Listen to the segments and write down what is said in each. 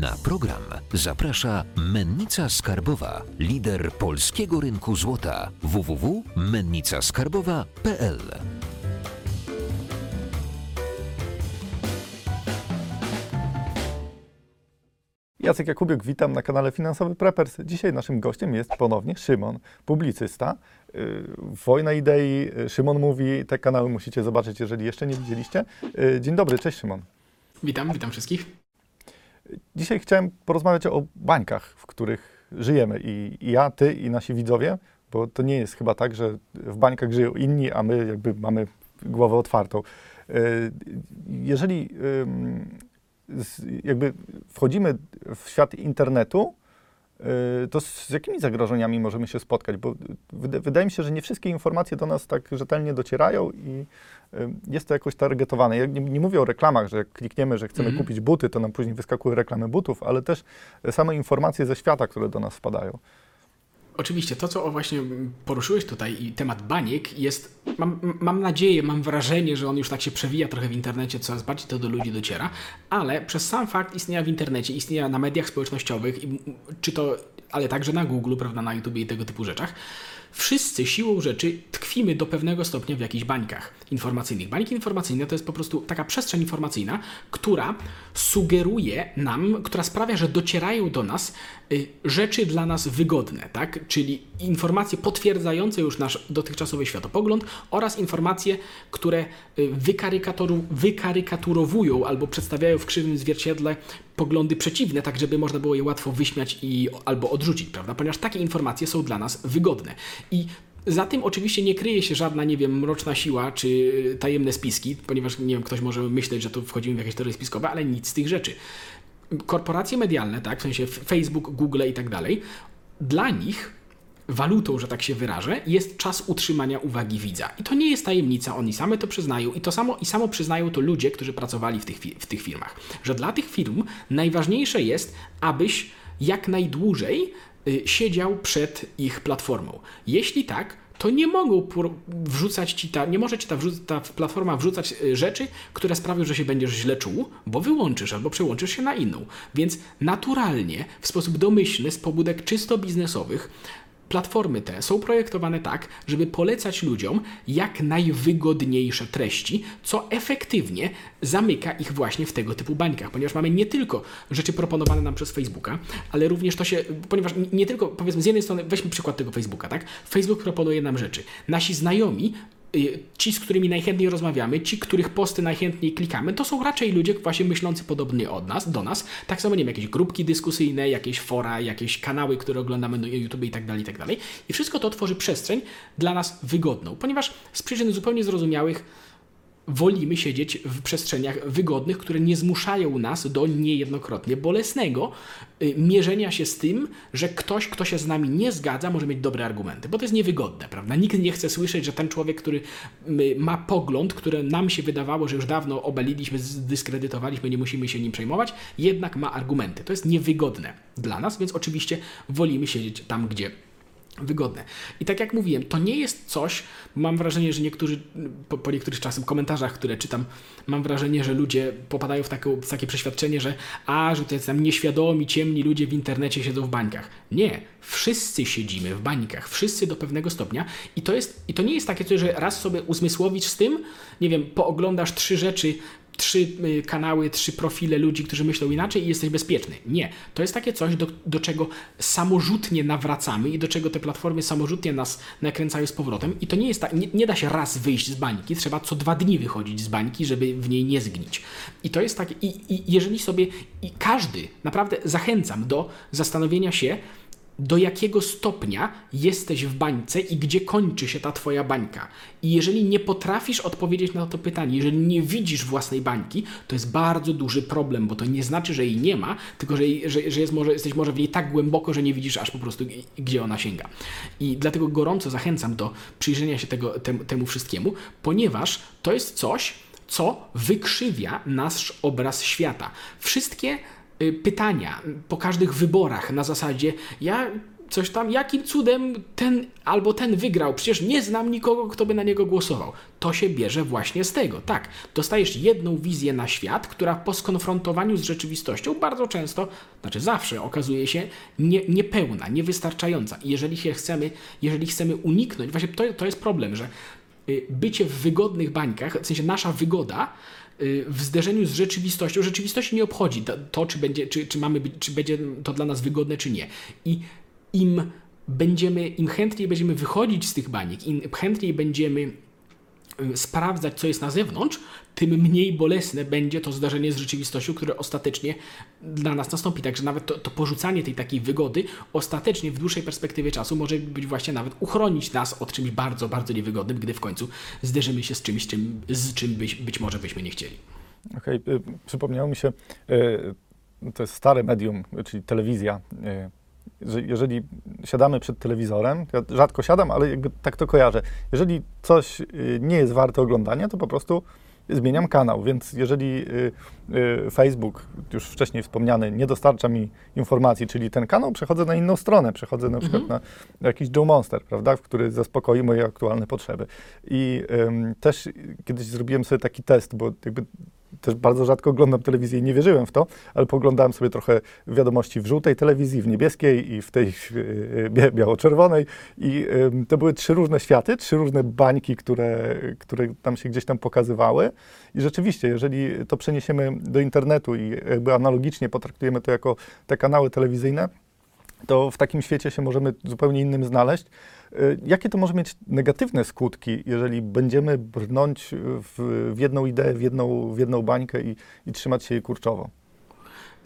Na program zaprasza Mennica Skarbowa, lider polskiego rynku złota www.mennicaskarbowa.pl. Jacek Jakubiuk, witam na kanale Finansowy Preppers. Dzisiaj naszym gościem jest ponownie Szymon, publicysta. Yy, Wojna idei, yy, Szymon mówi, te kanały musicie zobaczyć, jeżeli jeszcze nie widzieliście. Yy, Dzień dobry, cześć Szymon. Witam, witam wszystkich. Dzisiaj chciałem porozmawiać o bańkach, w których żyjemy i, i ja, ty i nasi widzowie, bo to nie jest chyba tak, że w bańkach żyją inni, a my jakby mamy głowę otwartą. Yy, Jeżeli jakby wchodzimy w świat internetu, to z jakimi zagrożeniami możemy się spotkać? Bo wyda- wydaje mi się, że nie wszystkie informacje do nas tak rzetelnie docierają i yy, jest to jakoś targetowane. Ja nie, nie mówię o reklamach, że jak klikniemy, że chcemy Mhm. kupić buty, to nam później wyskakują reklamy butów, ale też same informacje ze świata, które do nas wpadają. Oczywiście to, co właśnie poruszyłeś tutaj i temat baniek jest, mam, mam nadzieję, mam wrażenie, że on już tak się przewija trochę w internecie, coraz bardziej to do ludzi dociera, ale przez sam fakt istnienia w internecie, istnienia na mediach społecznościowych, czy to, ale także na Google, prawda, na YouTube i tego typu rzeczach, wszyscy siłą rzeczy tkwimy do pewnego stopnia w jakichś bańkach informacyjnych. Bańki informacyjne to jest po prostu taka przestrzeń informacyjna, która sugeruje nam, która sprawia, że docierają do nas y, rzeczy dla nas wygodne, tak? Czyli informacje potwierdzające już nasz dotychczasowy światopogląd oraz informacje, które y, wykarykaturowują albo przedstawiają w krzywym zwierciadle poglądy przeciwne, tak żeby można było je łatwo wyśmiać i albo odrzucić, prawda? Ponieważ takie informacje są dla nas wygodne. I za tym oczywiście nie kryje się żadna, nie wiem, mroczna siła czy tajemne spiski, ponieważ, nie wiem, ktoś może myśleć, że tu wchodzimy w jakieś teorie spiskowe, ale nic z tych rzeczy. Korporacje medialne, tak, w sensie Facebook, Google i tak dalej, dla nich walutą, że tak się wyrażę, jest czas utrzymania uwagi widza. I to nie jest tajemnica, oni same to przyznają i to samo, i samo przyznają to ludzie, którzy pracowali w tych, w tych firmach. Że dla tych firm najważniejsze jest, abyś jak najdłużej y, siedział przed ich platformą. Jeśli tak, to nie mogą wrzucać ci ta, nie może ci ta, wrzu- ta platforma wrzucać y, rzeczy, które sprawią, że się będziesz źle czuł, bo wyłączysz albo przełączysz się na inną. Więc naturalnie, w sposób domyślny, z pobudek czysto biznesowych, Platformy te są projektowane tak, żeby polecać ludziom jak najwygodniejsze treści, co efektywnie zamyka ich właśnie w tego typu bańkach, ponieważ mamy nie tylko rzeczy proponowane nam przez Facebooka, ale również to się, ponieważ nie tylko, powiedzmy, z jednej strony, weźmy przykład tego Facebooka, tak? Facebook proponuje nam rzeczy. Nasi znajomi ci, z którymi najchętniej rozmawiamy, ci, których posty najchętniej klikamy, to są raczej ludzie właśnie myślący podobnie od nas, do nas. Tak samo, nie wiem, jakieś grupki dyskusyjne, jakieś fora, jakieś kanały, które oglądamy na YouTube i tak dalej, i tak dalej. I wszystko to tworzy przestrzeń dla nas wygodną, ponieważ z przyczyn zupełnie zrozumiałych wolimy siedzieć w przestrzeniach wygodnych, które nie zmuszają nas do niejednokrotnie bolesnego y, mierzenia się z tym, że ktoś, kto się z nami nie zgadza, może mieć dobre argumenty, bo to jest niewygodne, prawda? Nikt nie chce słyszeć, że ten człowiek, który ma pogląd, który nam się wydawało, że już dawno obaliliśmy, zdyskredytowaliśmy, nie musimy się nim przejmować, jednak ma argumenty. To jest niewygodne dla nas, więc oczywiście wolimy siedzieć tam, gdzie wygodne. I tak jak mówiłem, to nie jest coś, mam wrażenie, że niektórzy, po, po niektórych czasem komentarzach, które czytam, mam wrażenie, że ludzie popadają w, taką, w takie przeświadczenie, że a, że to jest tam nieświadomi, ciemni ludzie w internecie siedzą w bańkach. Nie, wszyscy siedzimy w bańkach, wszyscy do pewnego stopnia i to jest, i to nie jest takie coś, że raz sobie uzmysłowić z tym, nie wiem, pooglądasz trzy rzeczy, trzy y, kanały, trzy profile ludzi, którzy myślą inaczej i jesteś bezpieczny. Nie. To jest takie coś, do, do czego samorzutnie nawracamy i do czego te platformy samorzutnie nas nakręcają z powrotem. I to nie jest tak, nie, nie da się raz wyjść z bańki, trzeba co dwa dni wychodzić z bańki, żeby w niej nie zgnić. I to jest takie, i, i jeżeli sobie, i każdy, naprawdę zachęcam do zastanowienia się, do jakiego stopnia jesteś w bańce i gdzie kończy się ta twoja bańka. I jeżeli nie potrafisz odpowiedzieć na to pytanie, jeżeli nie widzisz własnej bańki, to jest bardzo duży problem, bo to nie znaczy, że jej nie ma, tylko że, że, że jest może, jesteś może w niej tak głęboko, że nie widzisz aż po prostu, gdzie ona sięga. I dlatego gorąco zachęcam do przyjrzenia się tego, temu, temu wszystkiemu, ponieważ to jest coś, co wykrzywia nasz obraz świata. Wszystkie pytania po każdych wyborach na zasadzie ja coś tam, jakim cudem ten albo ten wygrał, przecież nie znam nikogo, kto by na niego głosował. To się bierze właśnie z tego. Tak, dostajesz jedną wizję na świat, która po skonfrontowaniu z rzeczywistością bardzo często, znaczy zawsze okazuje się nie, niepełna, niewystarczająca. I jeżeli się chcemy, jeżeli chcemy uniknąć, właśnie to, to jest problem, że y, bycie w wygodnych bańkach, w sensie nasza wygoda, y, w zderzeniu z rzeczywistością, rzeczywistości nie obchodzi to, czy, będzie, czy, czy, mamy czy będzie to dla nas wygodne, czy nie. I im będziemy, im chętniej będziemy wychodzić z tych baniek, im chętniej będziemy y, sprawdzać, co jest na zewnątrz, tym mniej bolesne będzie to zdarzenie z rzeczywistością, które ostatecznie dla nas nastąpi. Także nawet to, to porzucanie tej takiej wygody ostatecznie w dłuższej perspektywie czasu może być właśnie nawet uchronić nas od czymś bardzo, bardzo niewygodnym, gdy w końcu zderzymy się z czymś, czym, z czym być, być może byśmy nie chcieli. Okej, y, przypomniało mi się, y, to jest stare medium, czyli telewizja, y, że jeżeli siadamy przed telewizorem, ja rzadko siadam, ale jakby tak to kojarzę, jeżeli coś y, nie jest warte oglądania, to po prostu zmieniam kanał, więc jeżeli y, y, Facebook, już wcześniej wspomniany, nie dostarcza mi informacji, czyli ten kanał, przechodzę na inną stronę, przechodzę na przykład na, na jakiś Joe Monster, prawda, który zaspokoi moje aktualne potrzeby. I ym, też kiedyś zrobiłem sobie taki test, bo jakby też bardzo rzadko oglądam telewizję i nie wierzyłem w to, ale poglądałem sobie trochę wiadomości w żółtej telewizji, w niebieskiej i w tej y, bia- biało-czerwonej. I ym, to były trzy różne światy, trzy różne bańki, które, które tam się gdzieś tam pokazywały. I rzeczywiście, jeżeli to przeniesiemy do internetu i jakby analogicznie potraktujemy to jako te kanały telewizyjne, to w takim świecie się możemy zupełnie innym znaleźć. Y, Jakie to może mieć negatywne skutki, jeżeli będziemy brnąć w, w jedną ideę, w jedną, w jedną bańkę i, i trzymać się jej kurczowo?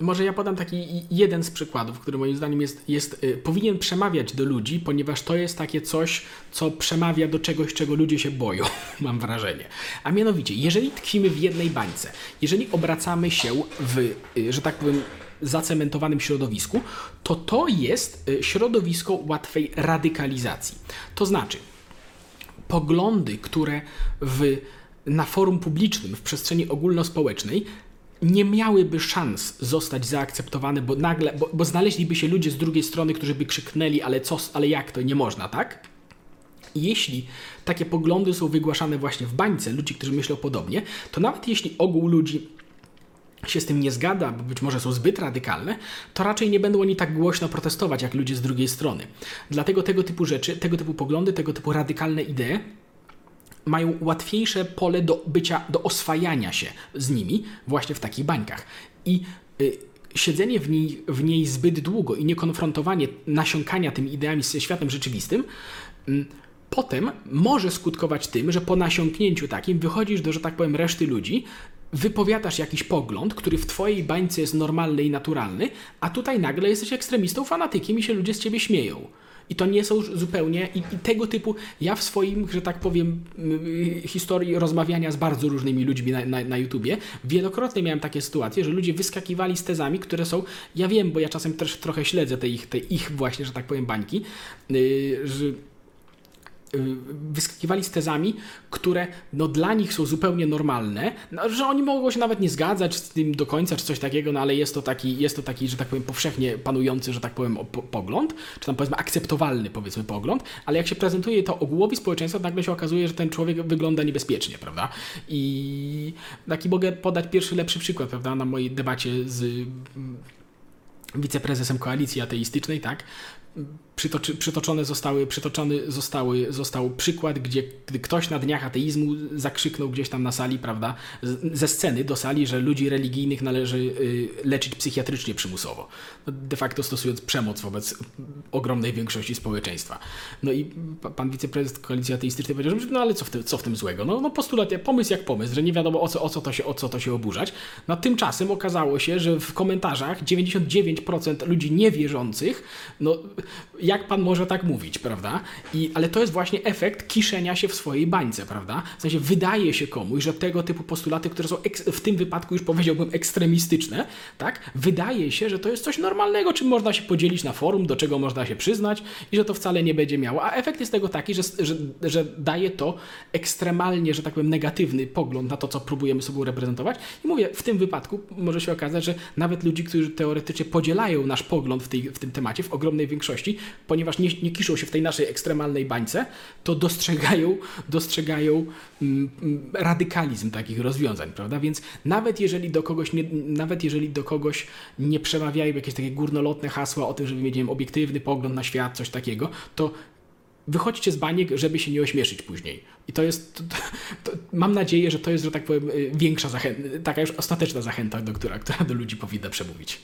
Może ja podam taki jeden z przykładów, który moim zdaniem jest, jest y, powinien przemawiać do ludzi, ponieważ to jest takie coś, co przemawia do czegoś, czego ludzie się boją, mam wrażenie. A mianowicie, jeżeli tkwimy w jednej bańce, jeżeli obracamy się w, y, że tak powiem, zacementowanym środowisku, to to jest y, środowisko łatwej radykalizacji. To znaczy, poglądy, które w, na forum publicznym, w przestrzeni ogólnospołecznej nie miałyby szans zostać zaakceptowane, bo nagle, bo, bo znaleźliby się ludzie z drugiej strony, którzy by krzyknęli, ale co, ale jak to nie można, tak? Jeśli takie poglądy są wygłaszane właśnie w bańce ludzi, którzy myślą podobnie, to nawet jeśli ogół ludzi się z tym nie zgadza, bo być może są zbyt radykalne, to raczej nie będą oni tak głośno protestować jak ludzie z drugiej strony. Dlatego tego typu rzeczy, tego typu poglądy, tego typu radykalne idee mają łatwiejsze pole do bycia, do oswajania się z nimi właśnie w takich bańkach. I y, siedzenie w niej, w niej zbyt długo i niekonfrontowanie nasiąkania tymi ideami ze światem rzeczywistym y, potem może skutkować tym, że po nasiąknięciu takim wychodzisz do, że tak powiem, reszty ludzi, wypowiadasz jakiś pogląd, który w twojej bańce jest normalny i naturalny, a tutaj nagle jesteś ekstremistą, fanatykiem i się ludzie z ciebie śmieją. I to nie są zupełnie, i, i tego typu, ja w swoim, że tak powiem, y, historii rozmawiania z bardzo różnymi ludźmi na, na, na YouTubie, wielokrotnie miałem takie sytuacje, że ludzie wyskakiwali z tezami, które są, ja wiem, bo ja czasem też trochę śledzę te ich, te ich właśnie, że tak powiem, bańki, yy, że wyskakiwali z tezami, które no, dla nich są zupełnie normalne, no, że oni mogą się nawet nie zgadzać z tym do końca, czy coś takiego, no ale jest to taki, jest to taki że tak powiem, powszechnie panujący, że tak powiem, po, pogląd, czy tam powiedzmy akceptowalny, powiedzmy, pogląd, ale jak się prezentuje to ogółowi społeczeństwa, nagle się okazuje, że ten człowiek wygląda niebezpiecznie, prawda? I taki mogę podać pierwszy lepszy przykład, prawda, na mojej debacie z mm, wiceprezesem koalicji ateistycznej, tak? Przytoczy, przytoczone zostały, przytoczony zostały, został przykład, gdzie ktoś na dniach ateizmu zakrzyknął gdzieś tam na sali, prawda, ze sceny do sali, że ludzi religijnych należy y, leczyć psychiatrycznie przymusowo. No, De facto stosując przemoc wobec ogromnej większości społeczeństwa. No i pa- pan wiceprezes koalicji ateistycznej powiedział, że no ale co w, tym, co w tym złego? No, no postulat, pomysł jak pomysł, że nie wiadomo o co, o, co to się, o co to się oburzać. No tymczasem okazało się, że w komentarzach 99% ludzi niewierzących, no jak pan może tak mówić, prawda? I, ale to jest właśnie efekt kiszenia się w swojej bańce, prawda? W sensie wydaje się komuś, że tego typu postulaty, które są w tym wypadku już powiedziałbym ekstremistyczne, tak? Wydaje się, że to jest coś normalnego, czym można się podzielić na forum, do czego można się przyznać i że to wcale nie będzie miało. A efekt jest tego taki, że, że, że daje to ekstremalnie, że tak powiem, negatywny pogląd na to, co próbujemy sobą reprezentować. I mówię, w tym wypadku może się okazać, że nawet ludzi, którzy teoretycznie podzielają nasz pogląd w, tej, w tym temacie, w ogromnej większości większości, ponieważ nie, nie kiszą się w tej naszej ekstremalnej bańce, to dostrzegają, dostrzegają mm, radykalizm takich rozwiązań, prawda? Więc nawet jeżeli do kogoś nie, nawet jeżeli do kogoś nie przemawiają jakieś takie górnolotne hasła o tym, żeby mieć wiem, obiektywny pogląd na świat, coś takiego, to wychodźcie z baniek, żeby się nie ośmieszyć później. I to jest, to, to, mam nadzieję, że to jest, że tak powiem, y, większa zachęta, taka już ostateczna zachęta, do, która, do ludzi powinna przemówić.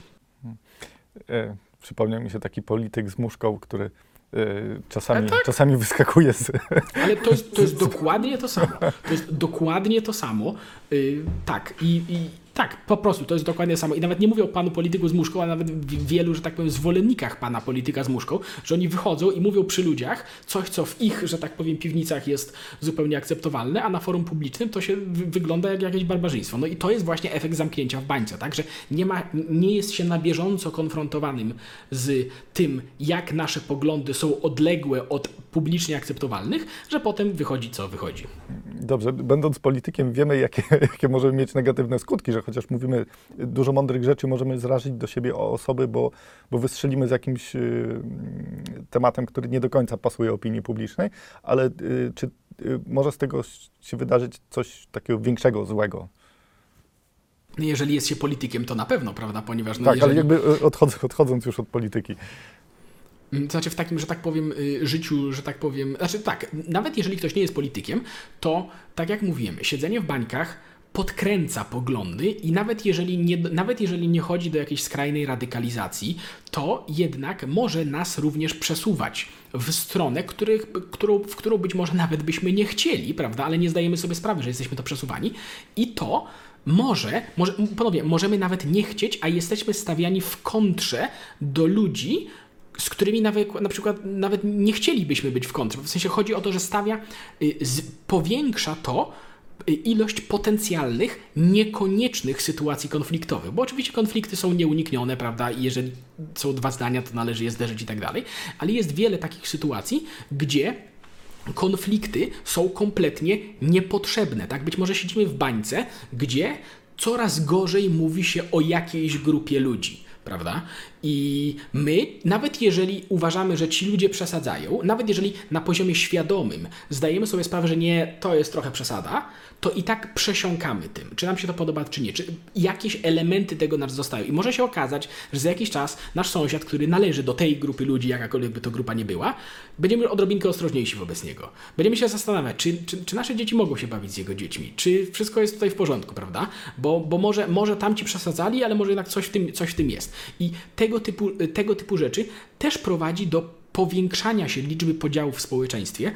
Przypomniał mi się taki polityk z muszką, który e, czasami, tak. czasami wyskakuje z... Ale to jest, to jest dokładnie to samo. To jest dokładnie to samo. Y, tak, i, i tak, po prostu to jest dokładnie samo. I nawet nie mówię o panu polityku z muszką, a nawet wielu, że tak powiem, zwolennikach pana polityka z muszką, że oni wychodzą i mówią przy ludziach coś, co w ich, że tak powiem, piwnicach jest zupełnie akceptowalne, a na forum publicznym to się wy wygląda jak jakieś barbarzyństwo. No i to jest właśnie efekt zamknięcia w bańce, tak? Że nie, ma, nie jest się na bieżąco konfrontowanym z tym, jak nasze poglądy są odległe od publicznie akceptowalnych, że potem wychodzi co wychodzi. Dobrze, będąc politykiem wiemy, jakie, jakie możemy mieć negatywne skutki, że chociaż mówimy dużo mądrych rzeczy, możemy zrazić do siebie osoby, bo, bo wystrzelimy z jakimś y, tematem, który nie do końca pasuje opinii publicznej, ale y, czy y, może z tego się wydarzyć coś takiego większego, złego? Jeżeli jest się politykiem, to na pewno, prawda? Ponieważ no, tak, jeżeli... ale jakby odchodząc, odchodząc już od polityki. Mm, To znaczy w takim, że tak powiem, życiu, że tak powiem, znaczy tak, nawet jeżeli ktoś nie jest politykiem, to tak jak mówiłem, siedzenie w bańkach podkręca poglądy i nawet jeżeli nie, nawet jeżeli nie chodzi do jakiejś skrajnej radykalizacji, to jednak może nas również przesuwać w stronę, których, którą, w którą być może nawet byśmy nie chcieli, prawda, ale nie zdajemy sobie sprawy, że jesteśmy to przesuwani i to może, może, możemy nawet nie chcieć, a jesteśmy stawiani w kontrze do ludzi, z którymi nawet, na przykład nawet nie chcielibyśmy być w kontrze. W sensie chodzi o to, że stawia, y, powiększa to ilość potencjalnych, niekoniecznych sytuacji konfliktowych. Bo oczywiście konflikty są nieuniknione, prawda? I jeżeli są dwa zdania, to należy je zderzyć i tak dalej. Ale jest wiele takich sytuacji, gdzie konflikty są kompletnie niepotrzebne. Tak? Być może siedzimy w bańce, gdzie coraz gorzej mówi się o jakiejś grupie ludzi. Prawda? I my, nawet jeżeli uważamy, że ci ludzie przesadzają, nawet jeżeli na poziomie świadomym zdajemy sobie sprawę, że nie, to jest trochę przesada, to i tak przesiąkamy tym, czy nam się to podoba, czy nie, czy jakieś elementy tego nas zostają. I może się okazać, że za jakiś czas nasz sąsiad, który należy do tej grupy ludzi, jakakolwiek by to grupa nie była, będziemy odrobinkę ostrożniejsi wobec niego. Będziemy się zastanawiać, czy, czy, czy nasze dzieci mogą się bawić z jego dziećmi, czy wszystko jest tutaj w porządku, prawda? Bo, bo może, może tamci przesadzali, ale może jednak coś w tym, coś w tym jest. I tego typu, tego typu rzeczy też prowadzi do powiększania się liczby podziałów w społeczeństwie,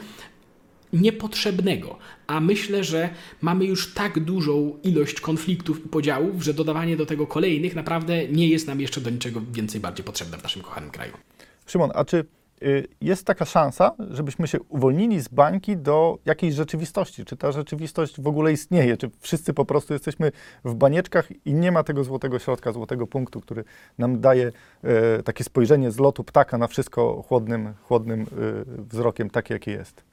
niepotrzebnego. A myślę, że mamy już tak dużą ilość konfliktów i podziałów, że dodawanie do tego kolejnych naprawdę nie jest nam jeszcze do niczego więcej bardziej potrzebne w naszym kochanym kraju. Szymon, a czy y, jest taka szansa, żebyśmy się uwolnili z bańki do jakiejś rzeczywistości? Czy ta rzeczywistość w ogóle istnieje? Czy wszyscy po prostu jesteśmy w banieczkach i nie ma tego złotego środka, złotego punktu, który nam daje e, takie spojrzenie z lotu ptaka na wszystko chłodnym, chłodnym y, wzrokiem, takie jakie jest?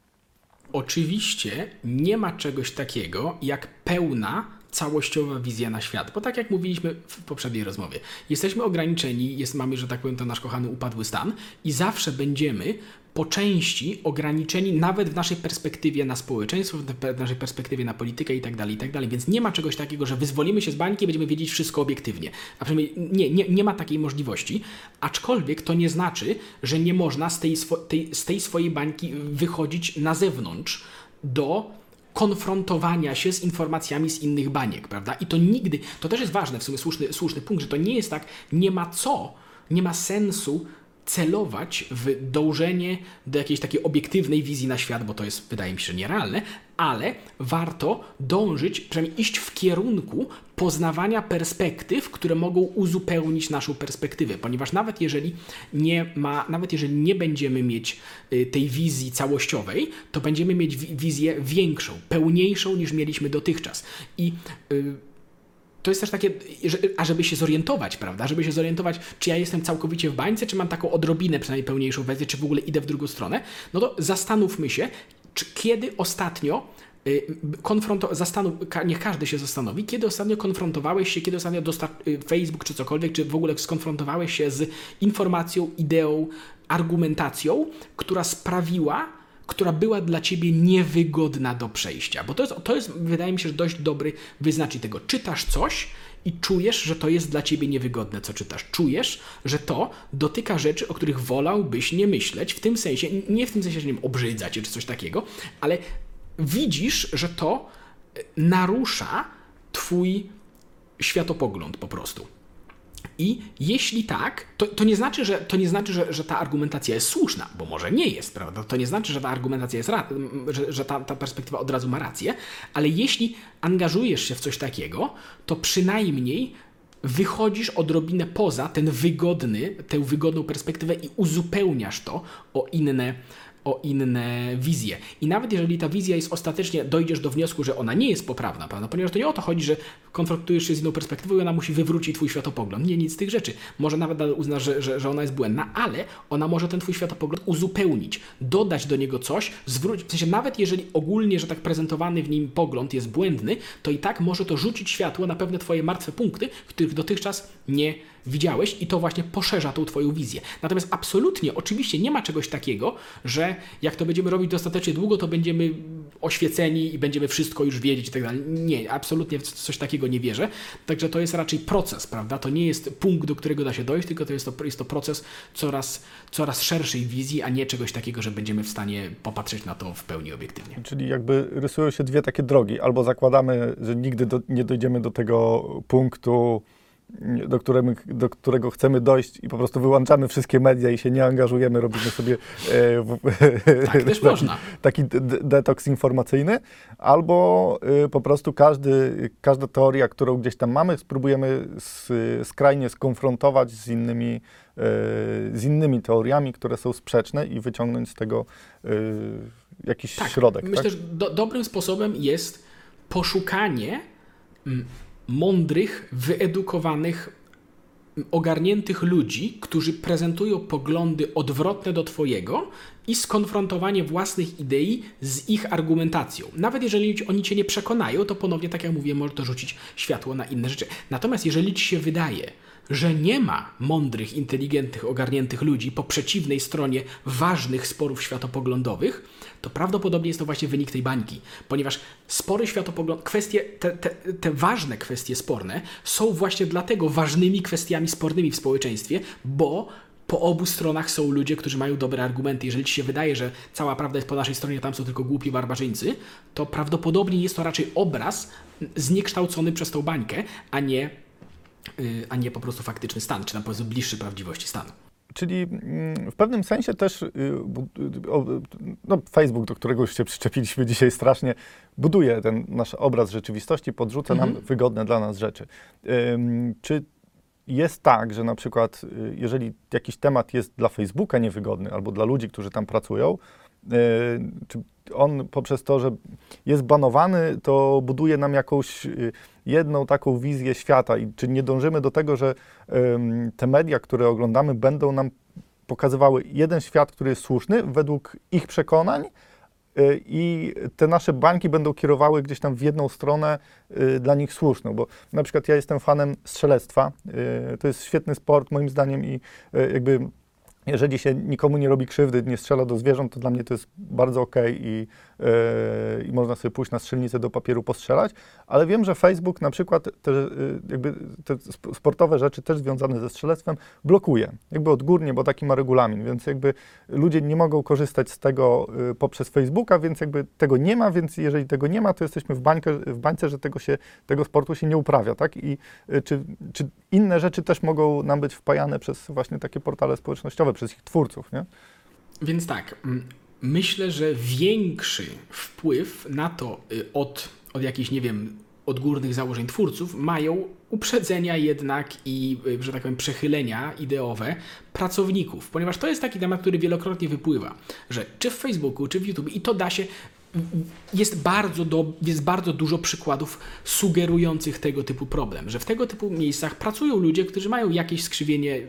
Oczywiście nie ma czegoś takiego jak pełna, całościowa wizja na świat, bo tak jak mówiliśmy w poprzedniej rozmowie, jesteśmy ograniczeni, jest, mamy, że tak powiem, ten nasz kochany upadły stan i zawsze będziemy po części ograniczeni nawet w naszej perspektywie na społeczeństwo, w naszej perspektywie na politykę i tak dalej, i tak. Więc nie ma czegoś takiego, że wyzwolimy się z bańki i będziemy wiedzieć wszystko obiektywnie. A przynajmniej nie, nie, nie ma takiej możliwości, aczkolwiek to nie znaczy, że nie można z tej, swo- tej, z tej swojej bańki wychodzić na zewnątrz do konfrontowania się z informacjami z innych baniek, prawda? I to nigdy, to też jest ważne, w sumie słuszny, słuszny punkt, że to nie jest tak, nie ma co, nie ma sensu celować w dążenie do jakiejś takiej obiektywnej wizji na świat, bo to jest, wydaje mi się, nierealne, ale warto dążyć, przynajmniej iść w kierunku poznawania perspektyw, które mogą uzupełnić naszą perspektywę, ponieważ nawet jeżeli nie ma, nawet jeżeli nie będziemy mieć y, tej wizji całościowej, to będziemy mieć wi- wizję większą, pełniejszą niż mieliśmy dotychczas. I y, to jest też takie, że- a żeby się zorientować, prawda? Żeby się zorientować, czy ja jestem całkowicie w bańce, czy mam taką odrobinę przynajmniej pełniejszą wersję, czy w ogóle idę w drugą stronę, no to zastanówmy się, czy kiedy ostatnio y, konfronto- zastanów, niech każdy się zastanowi, kiedy ostatnio konfrontowałeś się, kiedy ostatnio y, Facebook czy cokolwiek, czy w ogóle skonfrontowałeś się z informacją, ideą argumentacją, która sprawiła, która była dla ciebie niewygodna do przejścia. Bo to jest, to jest wydaje mi się, że dość dobry wyznacznik tego. Czytasz coś i czujesz, że to jest dla ciebie niewygodne, co czytasz. Czujesz, że to dotyka rzeczy, o których wolałbyś nie myśleć, w tym sensie, nie w tym sensie, że nie obrzydza cię czy coś takiego, ale widzisz, że to e, narusza twój światopogląd po prostu. I jeśli tak, to, to nie znaczy, że, to nie znaczy że, że ta argumentacja jest słuszna, bo może nie jest, prawda? To nie znaczy, że ta argumentacja jest, że, że ta, ta perspektywa od razu ma rację, ale jeśli angażujesz się w coś takiego, to przynajmniej wychodzisz odrobinę poza ten wygodny, tę wygodną perspektywę i uzupełniasz to o inne, o inne wizje. I nawet jeżeli ta wizja jest ostatecznie, dojdziesz do wniosku, że ona nie jest poprawna, prawda? ponieważ to nie o to chodzi, że konfrontujesz się z inną perspektywą i ona musi wywrócić twój światopogląd. Nie, nic z tych rzeczy. Może nawet uznasz, że, że, że ona jest błędna, ale ona może ten twój światopogląd uzupełnić, dodać do niego coś, zwrócić, w sensie nawet jeżeli ogólnie, że tak prezentowany w nim pogląd jest błędny, to i tak może to rzucić światło na pewne twoje martwe punkty, których dotychczas nie widziałeś i to właśnie poszerza tą Twoją wizję. Natomiast absolutnie, oczywiście nie ma czegoś takiego, że jak to będziemy robić dostatecznie długo, to będziemy oświeceni i będziemy wszystko już wiedzieć i tak dalej. Nie, absolutnie w coś takiego nie wierzę. Także to jest raczej proces, prawda? To nie jest punkt, do którego da się dojść, tylko to jest to, jest to proces coraz, coraz szerszej wizji, a nie czegoś takiego, że będziemy w stanie popatrzeć na to w pełni obiektywnie. Czyli jakby rysują się dwie takie drogi. Albo zakładamy, że nigdy do, nie dojdziemy do tego punktu, do, którego, do którego chcemy dojść i po prostu wyłączamy wszystkie media i się nie angażujemy, robimy sobie e, w, tak, też taki, można. taki detoks informacyjny, albo e, po prostu każdy, każda teoria, którą gdzieś tam mamy, spróbujemy z, skrajnie skonfrontować z innymi, e, z innymi teoriami, które są sprzeczne i wyciągnąć z tego e, jakiś tak, środek. Myślę, tak? że do, dobrym sposobem jest poszukanie mm, mądrych, wyedukowanych, ogarniętych ludzi, którzy prezentują poglądy odwrotne do Twojego i skonfrontowanie własnych idei z ich argumentacją. Nawet jeżeli oni Cię nie przekonają, to ponownie, tak jak mówiłem, może to rzucić światło na inne rzeczy. Natomiast jeżeli Ci się wydaje, że nie ma mądrych, inteligentnych, ogarniętych ludzi po przeciwnej stronie ważnych sporów światopoglądowych, to prawdopodobnie jest to właśnie wynik tej bańki, ponieważ spory światopogląd, kwestie, te, te, te ważne kwestie sporne są właśnie dlatego ważnymi kwestiami spornymi w społeczeństwie, bo po obu stronach są ludzie, którzy mają dobre argumenty. Jeżeli ci się wydaje, że cała prawda jest po naszej stronie, tam są tylko głupi barbarzyńcy, to prawdopodobnie jest to raczej obraz zniekształcony przez tą bańkę, a nie a nie po prostu faktyczny stan, czy na powiedzmy bliższy prawdziwości stanu. Czyli mm, w pewnym sensie też no, Facebook, do którego już się przyczepiliśmy dzisiaj strasznie, buduje ten nasz obraz rzeczywistości, podrzuca mhm. nam wygodne dla nas rzeczy. Czy jest tak, że na przykład y, jeżeli jakiś temat jest dla Facebooka niewygodny albo dla ludzi, którzy tam pracują, y, czy on poprzez to, że jest banowany, to buduje nam jakąś y, jedną taką wizję świata. I czy nie dążymy do tego, że te media, które oglądamy, będą nam pokazywały jeden świat, który jest słuszny według ich przekonań, y, i te nasze bańki będą kierowały gdzieś tam w jedną stronę y, dla nich słuszną, bo na przykład ja jestem fanem strzelectwa, to jest świetny sport moim zdaniem i jakby jeżeli się nikomu nie robi krzywdy, nie strzela do zwierząt, to dla mnie to jest bardzo okay i, i można sobie pójść na strzelnicę do papieru postrzelać, ale wiem, że Facebook na przykład te, yy, jakby te sportowe rzeczy też związane ze strzelectwem blokuje, jakby odgórnie, bo taki ma regulamin, więc jakby ludzie nie mogą korzystać z tego yy, poprzez Facebooka, więc jakby tego nie ma, więc jeżeli tego nie ma, to jesteśmy w, bańkę, w bańce, że tego, się, tego sportu się nie uprawia, tak? I czy, czy inne rzeczy też mogą nam być wpajane przez właśnie takie portale społecznościowe, przez ich twórców, nie? Więc tak, myślę, że większy wpływ na to y, od, od jakichś, nie wiem, odgórnych założeń twórców mają uprzedzenia jednak i, y, że tak powiem, przechylenia ideowe pracowników, ponieważ to jest taki temat, który wielokrotnie wypływa, że czy w Facebooku, czy w YouTube i to da się jest bardzo, do, jest bardzo dużo przykładów sugerujących tego typu problem, że w tego typu miejscach pracują ludzie, którzy mają jakieś skrzywienie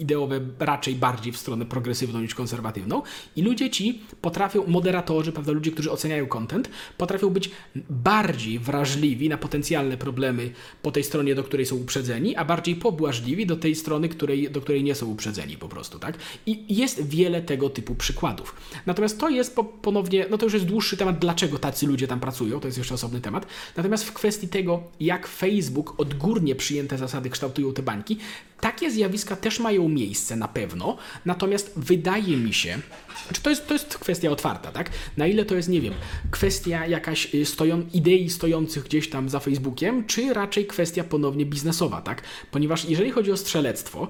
ideowe raczej bardziej w stronę progresywną niż konserwatywną i ludzie ci potrafią, moderatorzy, prawda, ludzie, którzy oceniają content, potrafią być bardziej wrażliwi na potencjalne problemy po tej stronie, do której są uprzedzeni, a bardziej pobłażliwi do tej strony, której, do której nie są uprzedzeni po prostu, tak? I jest wiele tego typu przykładów. Natomiast to jest po, ponownie, no to już jest dłuższy temat, dlaczego tacy ludzie tam pracują, to jest jeszcze osobny temat. Natomiast w kwestii tego, jak Facebook odgórnie przyjęte zasady kształtują te bańki, takie zjawiska też mają miejsce na pewno, natomiast wydaje mi się, czy to jest, to jest kwestia otwarta, tak? Na ile to jest, nie wiem, kwestia jakaś y, stoją, idei stojących gdzieś tam za Facebookiem, czy raczej kwestia ponownie biznesowa, tak? Ponieważ jeżeli chodzi o strzelectwo,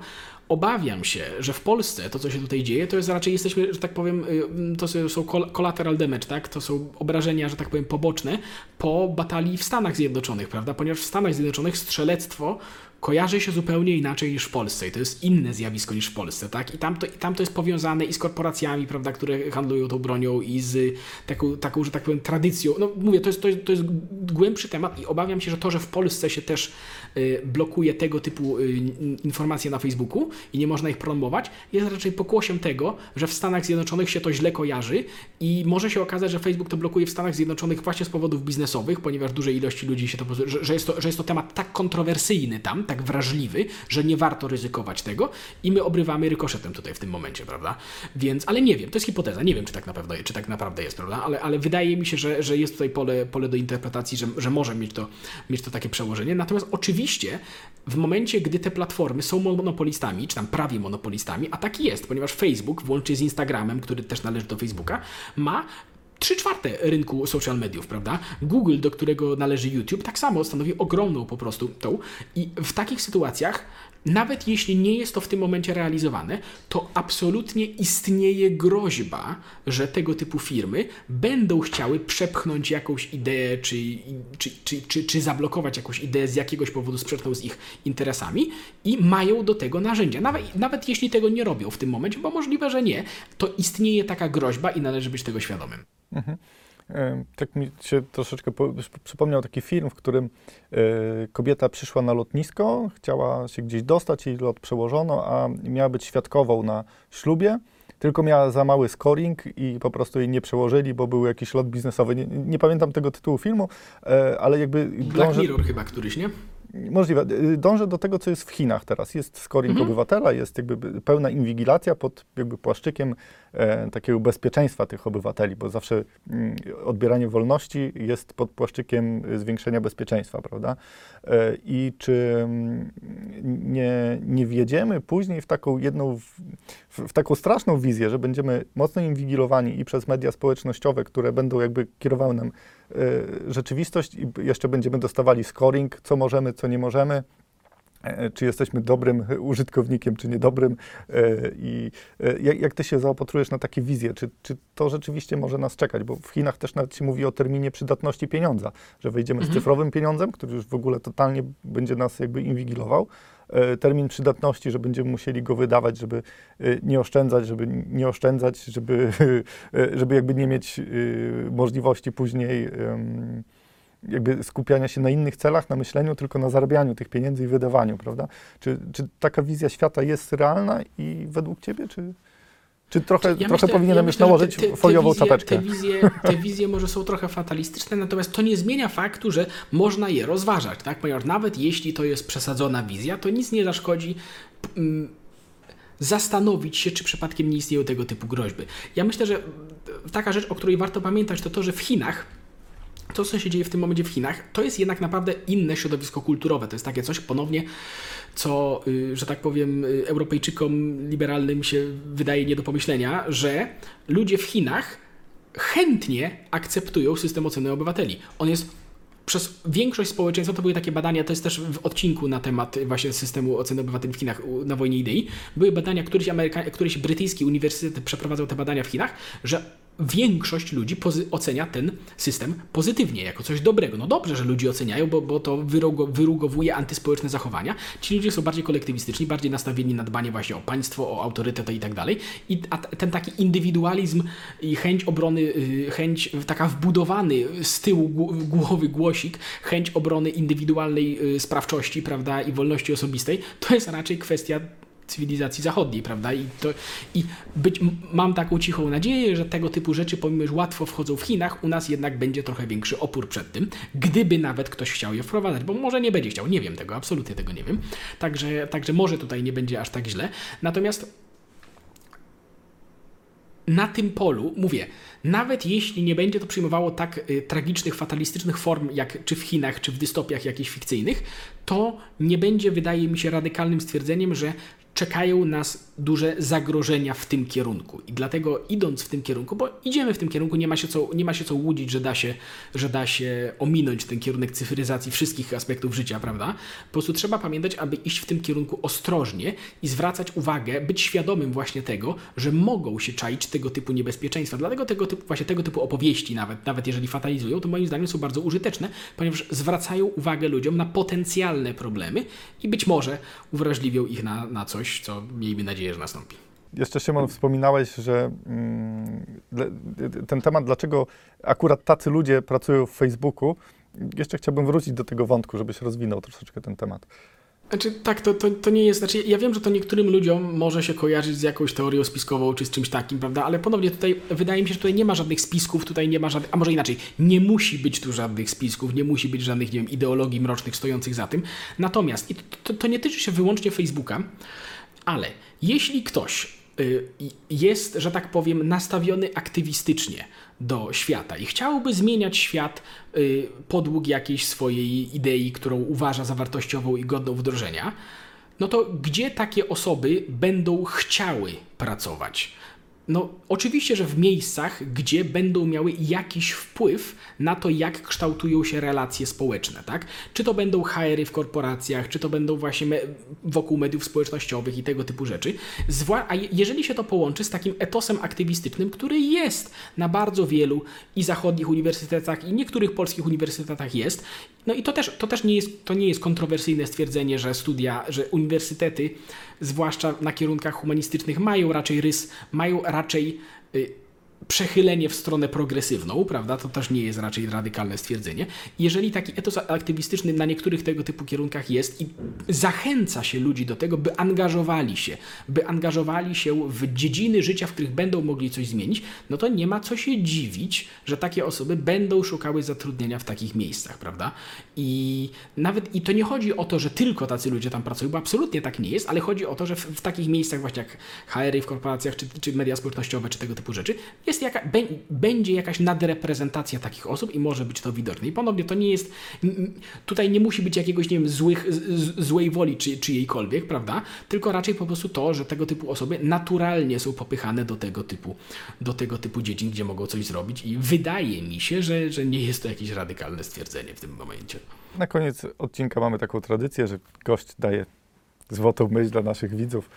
Obawiam się, że w Polsce to, co się tutaj dzieje, to jest raczej jesteśmy, że tak powiem, y, to są collateral damage, tak? To są obrażenia, że tak powiem, poboczne po batalii w Stanach Zjednoczonych, prawda? Ponieważ w Stanach Zjednoczonych strzelectwo kojarzy się zupełnie inaczej niż w Polsce i to jest inne zjawisko niż w Polsce, tak? I tam to, i tam to jest powiązane i z korporacjami, prawda, które handlują tą bronią i z taką, taką że tak powiem, tradycją. No mówię, to jest, to jest, to jest głębszy temat i obawiam się, że to, że w Polsce się też blokuje tego typu y, informacje na Facebooku i nie można ich promować, jest raczej pokłosiem tego, że w Stanach Zjednoczonych się to źle kojarzy i może się okazać, że Facebook to blokuje w Stanach Zjednoczonych właśnie z powodów biznesowych, ponieważ dużej ilości ludzi się to, że, jest, to, że jest to temat tak kontrowersyjny tam, tak wrażliwy, że nie warto ryzykować tego i my obrywamy rykoszetem tutaj w tym momencie, prawda? Więc, ale nie wiem, to jest hipoteza, nie wiem, czy tak naprawdę, czy tak naprawdę jest, prawda? Ale, ale wydaje mi się, że, że jest tutaj pole, pole do interpretacji, że, że może mieć to, mieć to takie przełożenie. Natomiast oczywiście w momencie, gdy te platformy są monopolistami, czy tam prawie monopolistami, a tak jest, ponieważ Facebook, włącznie z Instagramem, który też należy do Facebooka, ma 3 czwarte rynku social mediów, prawda? Google, do którego należy YouTube, tak samo stanowi ogromną po prostu tą. I w takich sytuacjach, nawet jeśli nie jest to w tym momencie realizowane, to absolutnie istnieje groźba, że tego typu firmy będą chciały przepchnąć jakąś ideę, czy, czy, czy, czy, czy zablokować jakąś ideę z jakiegoś powodu sprzeczną z ich interesami i mają do tego narzędzia. Nawet, nawet jeśli tego nie robią w tym momencie, bo możliwe, że nie, to istnieje taka groźba i należy być tego świadomym. Mhm. Tak mi się troszeczkę przypomniał taki film, w którym e, kobieta przyszła na lotnisko, chciała się gdzieś dostać, jej lot przełożono, a miała być świadkową na ślubie, tylko miała za mały scoring i po prostu jej nie przełożyli, bo był jakiś lot biznesowy. Nie, nie pamiętam tego tytułu filmu, e, ale jakby... Black Mirror chyba któryś, nie? Możliwe. Y, dążę do tego, co jest w Chinach teraz. Jest scoring mhm. obywatela, jest jakby pełna inwigilacja pod jakby płaszczykiem e, takiego bezpieczeństwa tych obywateli, bo zawsze mm, odbieranie wolności jest pod płaszczykiem zwiększenia bezpieczeństwa, prawda? E, I czy mm, nie, nie wjedziemy później w taką jedną, w, w, taką straszną wizję, że będziemy mocno inwigilowani i przez media społecznościowe, które będą jakby kierowały nam rzeczywistość i jeszcze będziemy dostawali scoring, co możemy, co nie możemy e, czy jesteśmy dobrym użytkownikiem, czy niedobrym i jak, jak, ty się zaopatrujesz na takie wizje, czy, czy to rzeczywiście może nas czekać, bo w Chinach też nawet się mówi o terminie przydatności pieniądza, że wejdziemy mhm. z cyfrowym pieniądzem, który już w ogóle totalnie będzie nas jakby inwigilował, E, termin przydatności, że będziemy musieli go wydawać, żeby e, nie oszczędzać, żeby nie oszczędzać, żeby, e, żeby jakby nie mieć możliwości później jakby skupiania się na innych celach, na myśleniu, tylko na zarabianiu tych pieniędzy i wydawaniu, prawda? Czy, czy taka wizja świata jest realna i według Ciebie, czy... Czy trochę, ja trochę myślę, powinienem ja już nałożyć te, te, foliową wizje, czapeczkę? Te wizje, te wizje może są trochę fatalistyczne, natomiast to nie zmienia faktu, że można je rozważać, tak? Ponieważ nawet jeśli to jest przesadzona wizja, to nic nie zaszkodzi mm, zastanowić się, czy przypadkiem nie istnieją tego typu groźby. Ja myślę, że taka rzecz, o której warto pamiętać, to to, że w Chinach to, co się dzieje w tym momencie w Chinach, to jest jednak naprawdę inne środowisko kulturowe. To jest takie coś ponownie, co, y, że tak powiem, y, Europejczykom liberalnym się wydaje nie do pomyślenia, że ludzie w Chinach chętnie akceptują system oceny obywateli. On jest przez większość społeczeństwa, to były takie badania, to jest też w odcinku na temat właśnie systemu oceny obywateli w Chinach na wojnie idei, były badania, któryś, Ameryka, któryś brytyjski uniwersytet przeprowadzał te badania w Chinach, że większość ludzi ocenia ten system pozytywnie, jako coś dobrego. No dobrze, że ludzie oceniają, bo, bo to wyrugo wyrugowuje antyspołeczne zachowania. Ci ludzie są bardziej kolektywistyczni, bardziej nastawieni na dbanie właśnie o państwo, o autorytet i tak dalej. I ten taki indywidualizm i chęć obrony, y, chęć taka wbudowany z tyłu głowy głosik, chęć obrony indywidualnej y, sprawczości, prawda, i wolności osobistej, to jest raczej kwestia cywilizacji zachodniej, prawda? I, to, i być, mam taką cichą nadzieję, że tego typu rzeczy, pomimo że łatwo wchodzą w Chinach, u nas jednak będzie trochę większy opór przed tym, gdyby nawet ktoś chciał je wprowadzać, bo może nie będzie chciał, nie wiem tego, absolutnie tego nie wiem. Także, także może tutaj nie będzie aż tak źle. Natomiast na tym polu, mówię, nawet jeśli nie będzie to przyjmowało tak y, tragicznych, fatalistycznych form, jak czy w Chinach, czy w dystopiach jakichś fikcyjnych, to nie będzie, wydaje mi się, radykalnym stwierdzeniem, że czekają nas duże zagrożenia w tym kierunku. I dlatego idąc w tym kierunku, bo idziemy w tym kierunku, nie ma się co, nie ma się co łudzić, że da się, że da się ominąć ten kierunek cyfryzacji wszystkich aspektów życia, prawda? Po prostu trzeba pamiętać, aby iść w tym kierunku ostrożnie i zwracać uwagę, być świadomym właśnie tego, że mogą się czaić tego typu niebezpieczeństwa. Dlatego tego typu, właśnie tego typu opowieści, nawet, nawet jeżeli fatalizują, to moim zdaniem są bardzo użyteczne, ponieważ zwracają uwagę ludziom na potencjalne problemy i być może uwrażliwią ich na, na coś, co miejmy nadzieję, że nastąpi. Jeszcze Szymon wspominałeś, że mm, ten temat, dlaczego akurat tacy ludzie pracują w Facebooku, jeszcze chciałbym wrócić do tego wątku, żebyś rozwinął troszeczkę ten temat. Znaczy, tak, to, to, to nie jest, znaczy, ja wiem, że to niektórym ludziom może się kojarzyć z jakąś teorią spiskową czy z czymś takim, prawda, ale ponownie tutaj wydaje mi się, że tutaj nie ma żadnych spisków, tutaj nie ma żadnych, a może inaczej, nie musi być tu żadnych spisków, nie musi być żadnych, nie wiem, ideologii mrocznych stojących za tym. Natomiast, i to, to, to nie tyczy się wyłącznie Facebooka, ale jeśli ktoś jest, że tak powiem, nastawiony aktywistycznie do świata i chciałby zmieniać świat y, podług jakiejś swojej idei, którą uważa za wartościową i godną wdrożenia, no to gdzie takie osoby będą chciały pracować? No, oczywiście, że w miejscach, gdzie będą miały jakiś wpływ na to, jak kształtują się relacje społeczne, tak? Czy to będą HR-y w korporacjach, czy to będą właśnie me- wokół mediów społecznościowych i tego typu rzeczy. A je- jeżeli się to połączy z takim etosem aktywistycznym, który jest na bardzo wielu i zachodnich uniwersytetach, i niektórych polskich uniwersytetach jest, no i to też, to też nie, jest, to nie jest kontrowersyjne stwierdzenie, że studia, że uniwersytety, zwłaszcza na kierunkach humanistycznych, mają raczej rys, mają raczej y, przechylenie w stronę progresywną, prawda? To też nie jest raczej radykalne stwierdzenie. Jeżeli taki etos aktywistyczny na niektórych tego typu kierunkach jest i zachęca się ludzi do tego, by angażowali się, by angażowali się w dziedziny życia, w których będą mogli coś zmienić, no to nie ma co się dziwić, że takie osoby będą szukały zatrudnienia w takich miejscach, prawda? I nawet i to nie chodzi o to, że tylko tacy ludzie tam pracują, bo absolutnie tak nie jest, ale chodzi o to, że w, w takich miejscach właśnie jak HR-y w korporacjach, czy, czy media społecznościowe, czy tego typu rzeczy, jest jaka, bę, będzie jakaś nadreprezentacja takich osób i może być to widoczne. I ponownie to nie jest, tutaj nie musi być jakiegoś, nie wiem, złych, z, złej woli czy, czyjejkolwiek, prawda? Tylko raczej po prostu to, że tego typu osoby naturalnie są popychane do tego typu, do tego typu dziedzin, gdzie mogą coś zrobić i wydaje mi się, że, że nie jest to jakieś radykalne stwierdzenie w tym momencie. Na koniec odcinka mamy taką tradycję, że gość daje złotą myśl dla naszych widzów.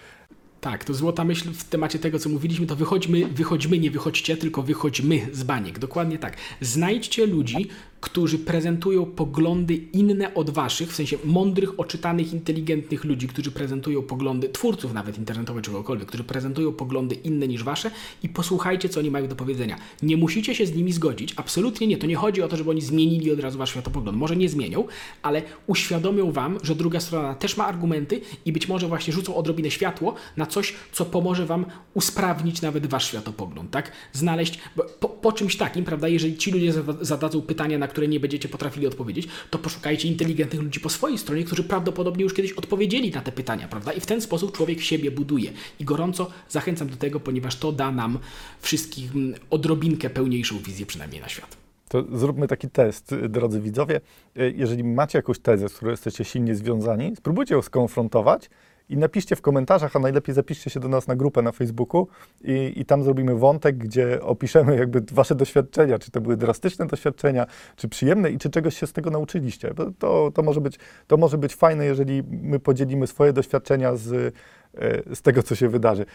Tak, to złota myśl w temacie tego, co mówiliśmy, to wychodźmy, wychodźmy, nie wychodźcie, tylko wychodźmy z baniek. Dokładnie tak. Znajdźcie ludzi, którzy prezentują poglądy inne od waszych, w sensie mądrych, oczytanych, inteligentnych ludzi, którzy prezentują poglądy, twórców nawet internetowych czy kogokolwiek, którzy prezentują poglądy inne niż wasze i posłuchajcie, co oni mają do powiedzenia. Nie musicie się z nimi zgodzić, absolutnie nie. To nie chodzi o to, żeby oni zmienili od razu wasz światopogląd. Może nie zmienią, ale uświadomią wam, że druga strona też ma argumenty i być może właśnie rzucą odrobinę światło na coś, co pomoże wam usprawnić nawet wasz światopogląd, tak? Znaleźć, po, po czymś takim, prawda, jeżeli ci ludzie zada- zadadzą pytania, na które nie będziecie potrafili odpowiedzieć, to poszukajcie inteligentnych ludzi po swojej stronie, którzy prawdopodobnie już kiedyś odpowiedzieli na te pytania, prawda? I w ten sposób człowiek siebie buduje. I gorąco zachęcam do tego, ponieważ to da nam wszystkim odrobinkę pełniejszą wizję przynajmniej na świat. To zróbmy taki test, drodzy widzowie. Y, Jeżeli macie jakąś tezę, z którą jesteście silnie związani, spróbujcie ją skonfrontować i napiszcie w komentarzach, a najlepiej zapiszcie się do nas na grupę na Facebooku i, i tam zrobimy wątek, gdzie opiszemy jakby wasze doświadczenia, czy to były drastyczne doświadczenia, czy przyjemne i czy czegoś się z tego nauczyliście. To, to, może, być, to może być fajne, jeżeli my podzielimy swoje doświadczenia z, e, z tego, co się wydarzy.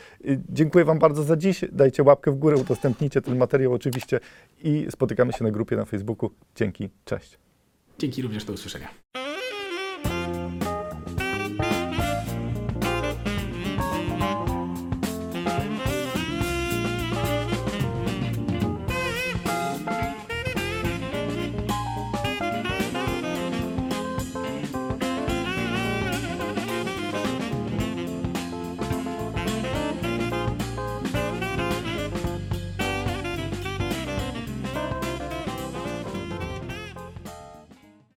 Dziękuję Wam bardzo za dziś. Dajcie łapkę w górę, udostępnijcie ten materiał oczywiście i spotykamy się na grupie na Facebooku. Dzięki, cześć. Dzięki również do usłyszenia.